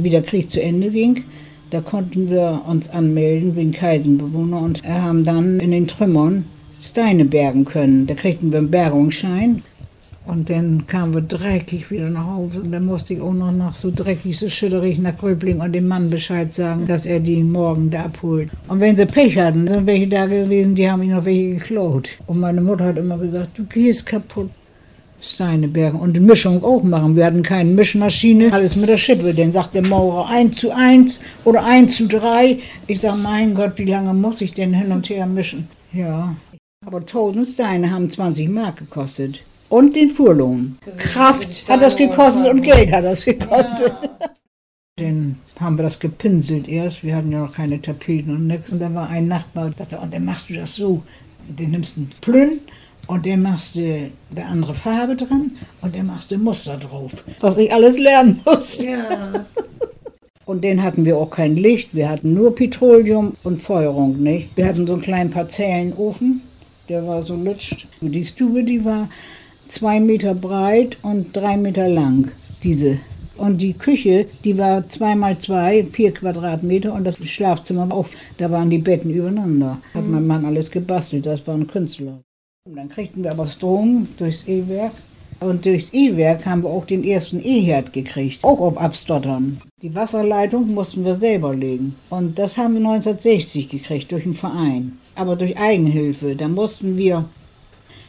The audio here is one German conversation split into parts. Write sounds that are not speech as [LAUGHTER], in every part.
Wie der Krieg zu Ende ging, da konnten wir uns anmelden wegen Kaisenbewohner und haben dann in den Trümmern Steine bergen können. Da kriegten wir einen Bergungsschein. Und dann kamen wir dreckig wieder nach Hause. Und dann musste ich auch noch nach so dreckig, so schütterig nach Gröbling und dem Mann Bescheid sagen, dass er die morgen da abholt. Und wenn sie Pech hatten, sind welche da gewesen, die haben ihn noch welche geklaut. Und meine Mutter hat immer gesagt, du gehst kaputt. Steine bergen und Mischung auch machen. Wir hatten keine Mischmaschine, alles mit der Schippe. Dann sagt der Maurer 1 zu 1 oder 1 zu 3. Ich sag, mein Gott, wie lange muss ich denn hin und her mischen? Ja, aber 1000 Steine haben 20 Mark gekostet. Und den Fuhrlohn. Kraft hat das gekostet und Geld hat das gekostet. [LAUGHS] Dann haben wir das gepinselt erst. Wir hatten ja noch keine Tapeten und nichts. Und dann war ein Nachbar, der sagte, und dann machst du das so. Den nimmst du einen Plünn und dann machst du eine andere Farbe dran und dann machst du Muster drauf. Was ich alles lernen muss. Ja. [LAUGHS] Und dann hatten wir auch kein Licht, wir hatten nur Petroleum und Feuerung, nicht? Wir hatten so einen kleinen Parzellenofen, der war so lutscht. Die Stube, die war zwei Meter breit und drei Meter lang, diese. Und die Küche, die war zwei mal zwei, vier Quadratmeter und das Schlafzimmer auf, da waren die Betten übereinander. Hat mein Mann alles gebastelt, das war ein Künstler. Und dann kriegten wir aber Strom durchs E-Werk. Und durchs E-Werk haben wir auch den ersten E-Herd gekriegt, auch auf Abstottern. Die Wasserleitung mussten wir selber legen. Und das haben wir 1960 gekriegt durch einen Verein. Aber durch Eigenhilfe. Da mussten wir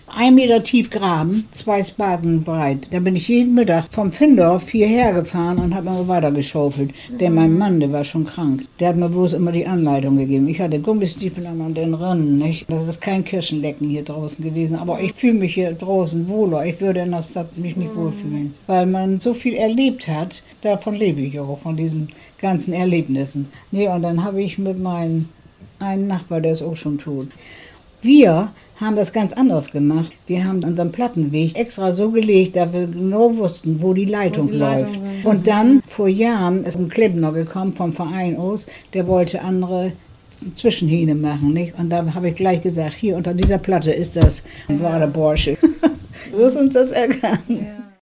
ein Meter tief graben, zwei Spaten breit. Da bin ich jeden Mittag vom Findorf hierher gefahren und habe immer weiter geschaufelt. Denn mein Mann, der war schon krank. Der hat mir bloß immer die Anleitung gegeben. Ich hatte Gummistiefel an und den Rinnen, nicht? Das ist kein Kirschenlecken hier draußen gewesen. Aber ich fühle mich hier draußen wohler. Ich würde in der Stadt mich nicht wohlfühlen. Weil man so viel erlebt hat, davon lebe ich auch, von diesen ganzen Erlebnissen. Nee, und dann habe ich mit meinem einen Nachbar, der ist auch schon tot. Wir haben das ganz anders gemacht. Wir haben unseren Plattenweg extra so gelegt, dass wir genau wussten, wo die Leitung wo die läuft. Leitung und dann, vor Jahren, ist ein Klempner gekommen vom Verein aus, der wollte andere Zwischenhähne machen. Nicht? Und da habe ich gleich gesagt, hier unter dieser Platte ist das wahre Borsche. [LAUGHS] so ist uns das ergangen. Ja.